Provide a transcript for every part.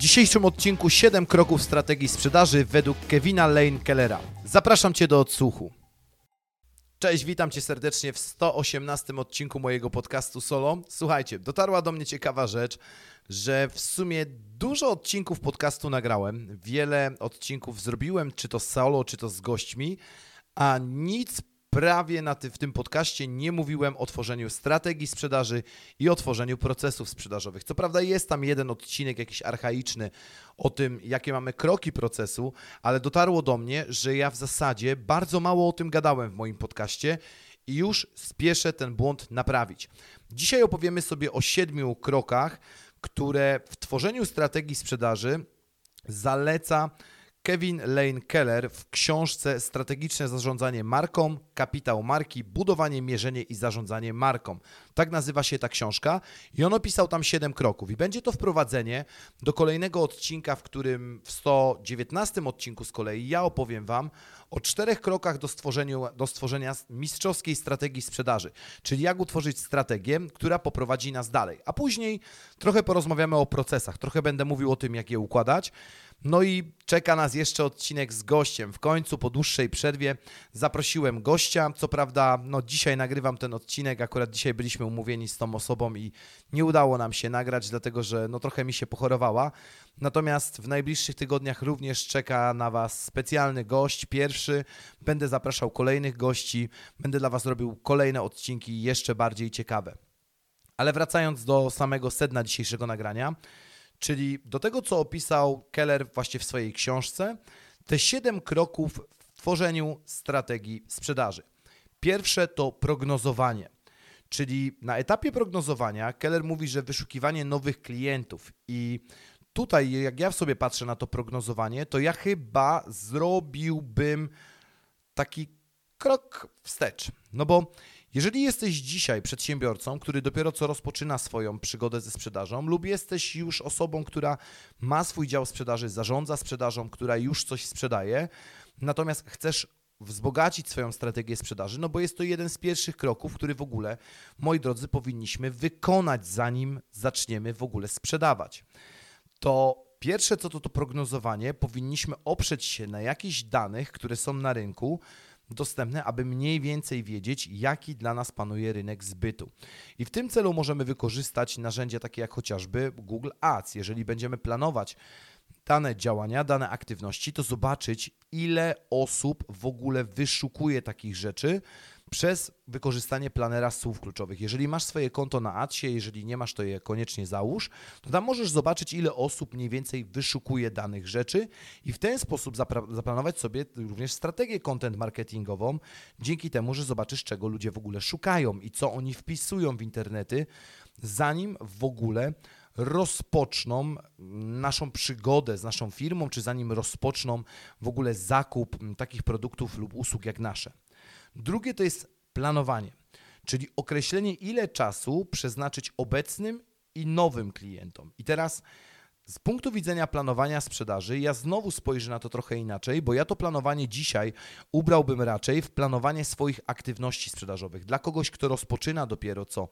W dzisiejszym odcinku 7 kroków strategii sprzedaży według Kevina Lane Kellera. Zapraszam Cię do odsłuchu. Cześć, witam Cię serdecznie w 118 odcinku mojego podcastu Solo. Słuchajcie, dotarła do mnie ciekawa rzecz, że w sumie dużo odcinków podcastu nagrałem, wiele odcinków zrobiłem, czy to solo, czy to z gośćmi, a nic prawie na ty, w tym podcaście nie mówiłem o tworzeniu strategii sprzedaży i o tworzeniu procesów sprzedażowych. Co prawda jest tam jeden odcinek jakiś archaiczny o tym, jakie mamy kroki procesu, ale dotarło do mnie, że ja w zasadzie bardzo mało o tym gadałem w moim podcaście i już spieszę ten błąd naprawić. Dzisiaj opowiemy sobie o siedmiu krokach, które w tworzeniu strategii sprzedaży zaleca Kevin Lane Keller w książce Strategiczne zarządzanie marką, kapitał marki, budowanie, mierzenie i zarządzanie marką. Tak nazywa się ta książka i on opisał tam 7 kroków. I będzie to wprowadzenie do kolejnego odcinka, w którym w 119 odcinku z kolei ja opowiem Wam o czterech krokach do, do stworzenia mistrzowskiej strategii sprzedaży, czyli jak utworzyć strategię, która poprowadzi nas dalej. A później trochę porozmawiamy o procesach, trochę będę mówił o tym, jak je układać. No i czeka nas jeszcze odcinek z gościem. W końcu po dłuższej przerwie zaprosiłem gościa. Co prawda, no dzisiaj nagrywam ten odcinek, akurat dzisiaj byliśmy umówieni z tą osobą i nie udało nam się nagrać, dlatego że no trochę mi się pochorowała. Natomiast w najbliższych tygodniach również czeka na Was specjalny gość, pierwszy. Będę zapraszał kolejnych gości, będę dla Was robił kolejne odcinki jeszcze bardziej ciekawe. Ale wracając do samego sedna dzisiejszego nagrania, czyli do tego, co opisał Keller właśnie w swojej książce, te siedem kroków w tworzeniu strategii sprzedaży. Pierwsze to prognozowanie. Czyli na etapie prognozowania Keller mówi, że wyszukiwanie nowych klientów i tutaj, jak ja sobie patrzę na to prognozowanie, to ja chyba zrobiłbym taki krok wstecz. No bo jeżeli jesteś dzisiaj przedsiębiorcą, który dopiero co rozpoczyna swoją przygodę ze sprzedażą, lub jesteś już osobą, która ma swój dział sprzedaży, zarządza sprzedażą, która już coś sprzedaje, natomiast chcesz wzbogacić swoją strategię sprzedaży, no bo jest to jeden z pierwszych kroków, który w ogóle, moi drodzy, powinniśmy wykonać, zanim zaczniemy w ogóle sprzedawać. To pierwsze co to to prognozowanie, powinniśmy oprzeć się na jakichś danych, które są na rynku, dostępne, aby mniej więcej wiedzieć, jaki dla nas panuje rynek zbytu. I w tym celu możemy wykorzystać narzędzia takie jak chociażby Google Ads. Jeżeli będziemy planować dane działania, dane aktywności, to zobaczyć, ile osób w ogóle wyszukuje takich rzeczy przez wykorzystanie planera słów kluczowych. Jeżeli masz swoje konto na Adsie, jeżeli nie masz, to je koniecznie załóż, to tam możesz zobaczyć, ile osób mniej więcej wyszukuje danych rzeczy i w ten sposób zaplanować sobie również strategię content marketingową, dzięki temu, że zobaczysz, czego ludzie w ogóle szukają i co oni wpisują w internety, zanim w ogóle rozpoczną naszą przygodę z naszą firmą, czy zanim rozpoczną w ogóle zakup takich produktów lub usług jak nasze. Drugie to jest planowanie, czyli określenie, ile czasu przeznaczyć obecnym i nowym klientom. I teraz z punktu widzenia planowania sprzedaży, ja znowu spojrzę na to trochę inaczej, bo ja to planowanie dzisiaj ubrałbym raczej w planowanie swoich aktywności sprzedażowych. Dla kogoś, kto rozpoczyna dopiero co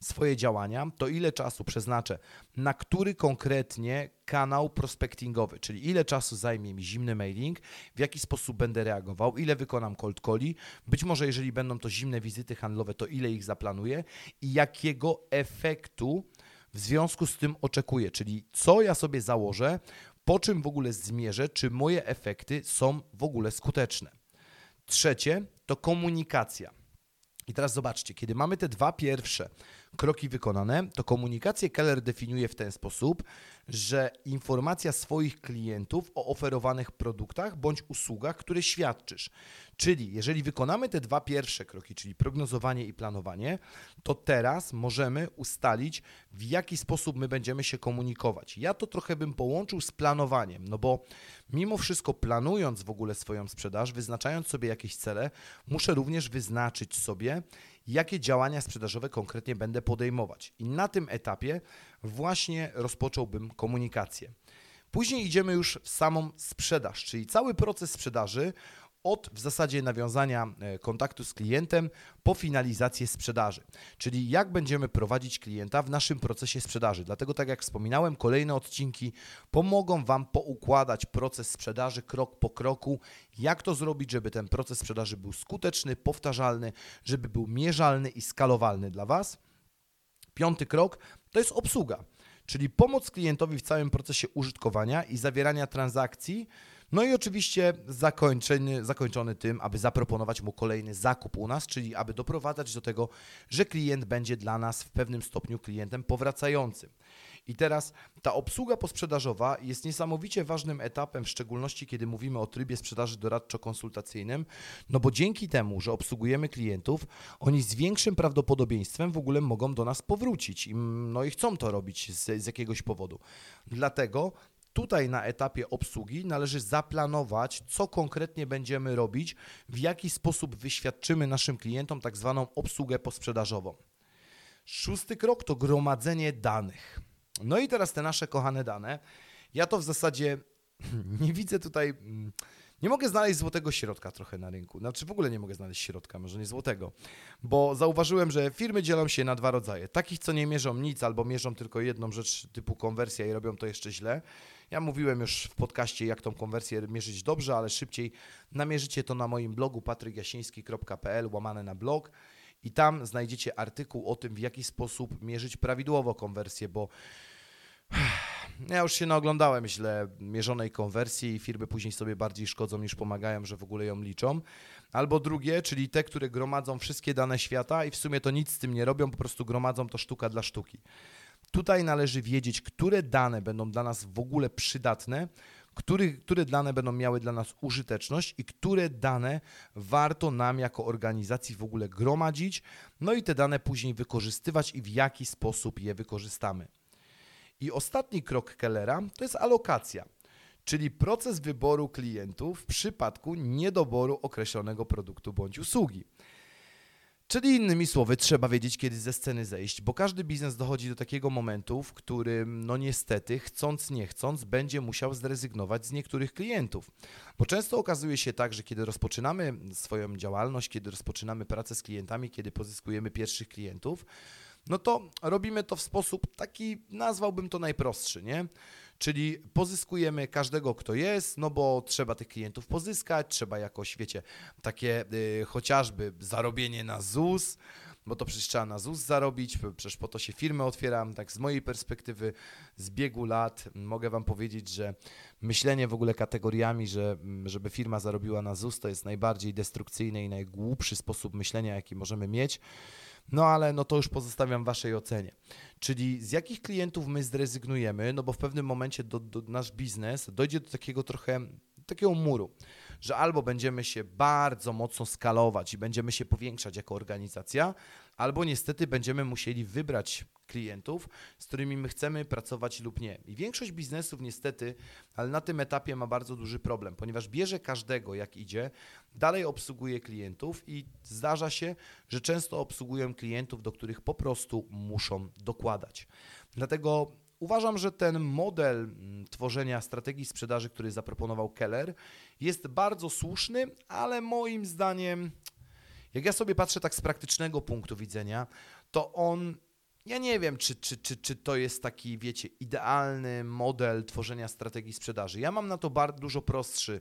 swoje działania, to ile czasu przeznaczę na który konkretnie kanał prospectingowy, czyli ile czasu zajmie mi zimny mailing, w jaki sposób będę reagował, ile wykonam cold calli, być może jeżeli będą to zimne wizyty handlowe, to ile ich zaplanuję i jakiego efektu w związku z tym oczekuję, czyli co ja sobie założę, po czym w ogóle zmierzę, czy moje efekty są w ogóle skuteczne. Trzecie to komunikacja. I teraz zobaczcie, kiedy mamy te dwa pierwsze kroki wykonane, to komunikację Keller definiuje w ten sposób, że informacja swoich klientów o oferowanych produktach bądź usługach, które świadczysz. Czyli jeżeli wykonamy te dwa pierwsze kroki, czyli prognozowanie i planowanie, to teraz możemy ustalić, w jaki sposób my będziemy się komunikować. Ja to trochę bym połączył z planowaniem, no bo mimo wszystko planując w ogóle swoją sprzedaż, wyznaczając sobie jakieś cele, muszę również wyznaczyć sobie, jakie działania sprzedażowe konkretnie będę podejmować. I na tym etapie właśnie rozpocząłbym komunikację. Później idziemy już w samą sprzedaż, czyli cały proces sprzedaży od w zasadzie nawiązania e, kontaktu z klientem po finalizację sprzedaży, czyli jak będziemy prowadzić klienta w naszym procesie sprzedaży. Dlatego, tak jak wspominałem, kolejne odcinki pomogą Wam poukładać proces sprzedaży krok po kroku, jak to zrobić, żeby ten proces sprzedaży był skuteczny, powtarzalny, żeby był mierzalny i skalowalny dla Was. Piąty krok to jest obsługa, czyli pomoc klientowi w całym procesie użytkowania i zawierania transakcji no i oczywiście zakończony, zakończony tym, aby zaproponować mu kolejny zakup u nas, czyli aby doprowadzać do tego, że klient będzie dla nas w pewnym stopniu klientem powracającym. I teraz ta obsługa posprzedażowa jest niesamowicie ważnym etapem, w szczególności kiedy mówimy o trybie sprzedaży doradczo-konsultacyjnym, no bo dzięki temu, że obsługujemy klientów, oni z większym prawdopodobieństwem w ogóle mogą do nas powrócić. I, no i chcą to robić z, z jakiegoś powodu. Dlatego Tutaj na etapie obsługi należy zaplanować, co konkretnie będziemy robić, w jaki sposób wyświadczymy naszym klientom tak zwaną obsługę posprzedażową. Szósty krok to gromadzenie danych. No i teraz te nasze kochane dane. Ja to w zasadzie nie widzę tutaj mm, nie mogę znaleźć złotego środka trochę na rynku. Znaczy w ogóle nie mogę znaleźć środka, może nie złotego. Bo zauważyłem, że firmy dzielą się na dwa rodzaje. Takich, co nie mierzą nic albo mierzą tylko jedną rzecz typu konwersja i robią to jeszcze źle. Ja mówiłem już w podcaście, jak tą konwersję mierzyć dobrze, ale szybciej namierzycie to na moim blogu patrykiasiński.pl łamane na blog i tam znajdziecie artykuł o tym, w jaki sposób mierzyć prawidłowo konwersję, bo ja już się naoglądałem źle mierzonej konwersji i firmy później sobie bardziej szkodzą niż pomagają, że w ogóle ją liczą. Albo drugie, czyli te, które gromadzą wszystkie dane świata i w sumie to nic z tym nie robią, po prostu gromadzą to sztuka dla sztuki. Tutaj należy wiedzieć, które dane będą dla nas w ogóle przydatne, który, które dane będą miały dla nas użyteczność i które dane warto nam jako organizacji w ogóle gromadzić, no i te dane później wykorzystywać i w jaki sposób je wykorzystamy. I ostatni krok Kellera to jest alokacja, czyli proces wyboru klientów w przypadku niedoboru określonego produktu bądź usługi. Czyli innymi słowy, trzeba wiedzieć, kiedy ze sceny zejść, bo każdy biznes dochodzi do takiego momentu, w którym, no niestety, chcąc, nie chcąc, będzie musiał zrezygnować z niektórych klientów. Bo często okazuje się tak, że kiedy rozpoczynamy swoją działalność, kiedy rozpoczynamy pracę z klientami, kiedy pozyskujemy pierwszych klientów, no to robimy to w sposób taki, nazwałbym to najprostszy, nie? Czyli pozyskujemy każdego, kto jest, no bo trzeba tych klientów pozyskać, trzeba jakoś, wiecie, takie y, chociażby zarobienie na ZUS, bo to przecież trzeba na ZUS zarobić, przecież po to się firmę otwieram. Tak z mojej perspektywy, z biegu lat, mogę Wam powiedzieć, że myślenie w ogóle kategoriami, że żeby firma zarobiła na ZUS, to jest najbardziej destrukcyjny i najgłupszy sposób myślenia, jaki możemy mieć. No ale no to już pozostawiam Waszej ocenie. Czyli z jakich klientów my zrezygnujemy, no bo w pewnym momencie do, do nasz biznes dojdzie do takiego trochę takiego muru, że albo będziemy się bardzo mocno skalować i będziemy się powiększać jako organizacja, albo niestety będziemy musieli wybrać klientów, z którymi my chcemy pracować lub nie. I większość biznesów niestety, ale na tym etapie ma bardzo duży problem, ponieważ bierze każdego jak idzie, dalej obsługuje klientów i zdarza się, że często obsługują klientów, do których po prostu muszą dokładać. Dlatego Uważam, że ten model mm, tworzenia strategii sprzedaży, który zaproponował Keller, jest bardzo słuszny, ale moim zdaniem, jak ja sobie patrzę tak z praktycznego punktu widzenia, to on ja nie wiem, czy, czy, czy, czy to jest taki, wiecie, idealny model tworzenia strategii sprzedaży. Ja mam na to bardzo dużo prostszy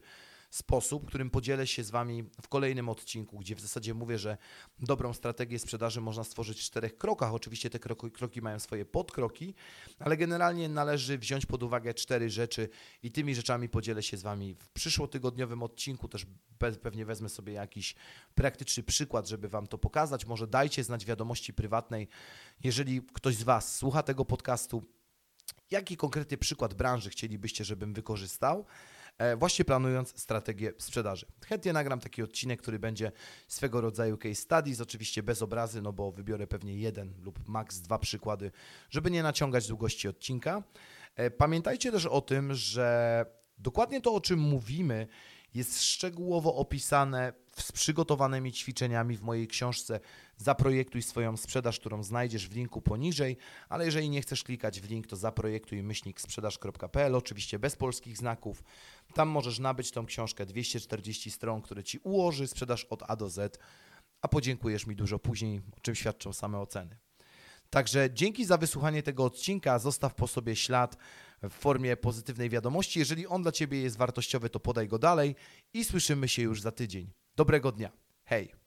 sposób, którym podzielę się z Wami w kolejnym odcinku, gdzie w zasadzie mówię, że dobrą strategię sprzedaży można stworzyć w czterech krokach. Oczywiście te kroki, kroki mają swoje podkroki, ale generalnie należy wziąć pod uwagę cztery rzeczy i tymi rzeczami podzielę się z Wami w przyszłotygodniowym odcinku. Też pewnie wezmę sobie jakiś praktyczny przykład, żeby Wam to pokazać. Może dajcie znać wiadomości prywatnej, jeżeli ktoś z Was słucha tego podcastu, jaki konkretny przykład branży chcielibyście, żebym wykorzystał. E, właśnie planując strategię sprzedaży. Chętnie nagram taki odcinek, który będzie swego rodzaju case studies, oczywiście bez obrazy, no bo wybiorę pewnie jeden lub maks dwa przykłady, żeby nie naciągać długości odcinka. E, pamiętajcie też o tym, że dokładnie to, o czym mówimy, jest szczegółowo opisane z przygotowanymi ćwiczeniami w mojej książce Zaprojektuj swoją sprzedaż, którą znajdziesz w linku poniżej, ale jeżeli nie chcesz klikać w link, to zaprojektuj sprzedaż.pl, oczywiście bez polskich znaków. Tam możesz nabyć tą książkę 240 stron, które Ci ułoży sprzedaż od A do Z, a podziękujesz mi dużo później, o czym świadczą same oceny. Także dzięki za wysłuchanie tego odcinka. Zostaw po sobie ślad w formie pozytywnej wiadomości. Jeżeli on dla Ciebie jest wartościowy, to podaj go dalej i słyszymy się już za tydzień. Dobrego dnia. Hej!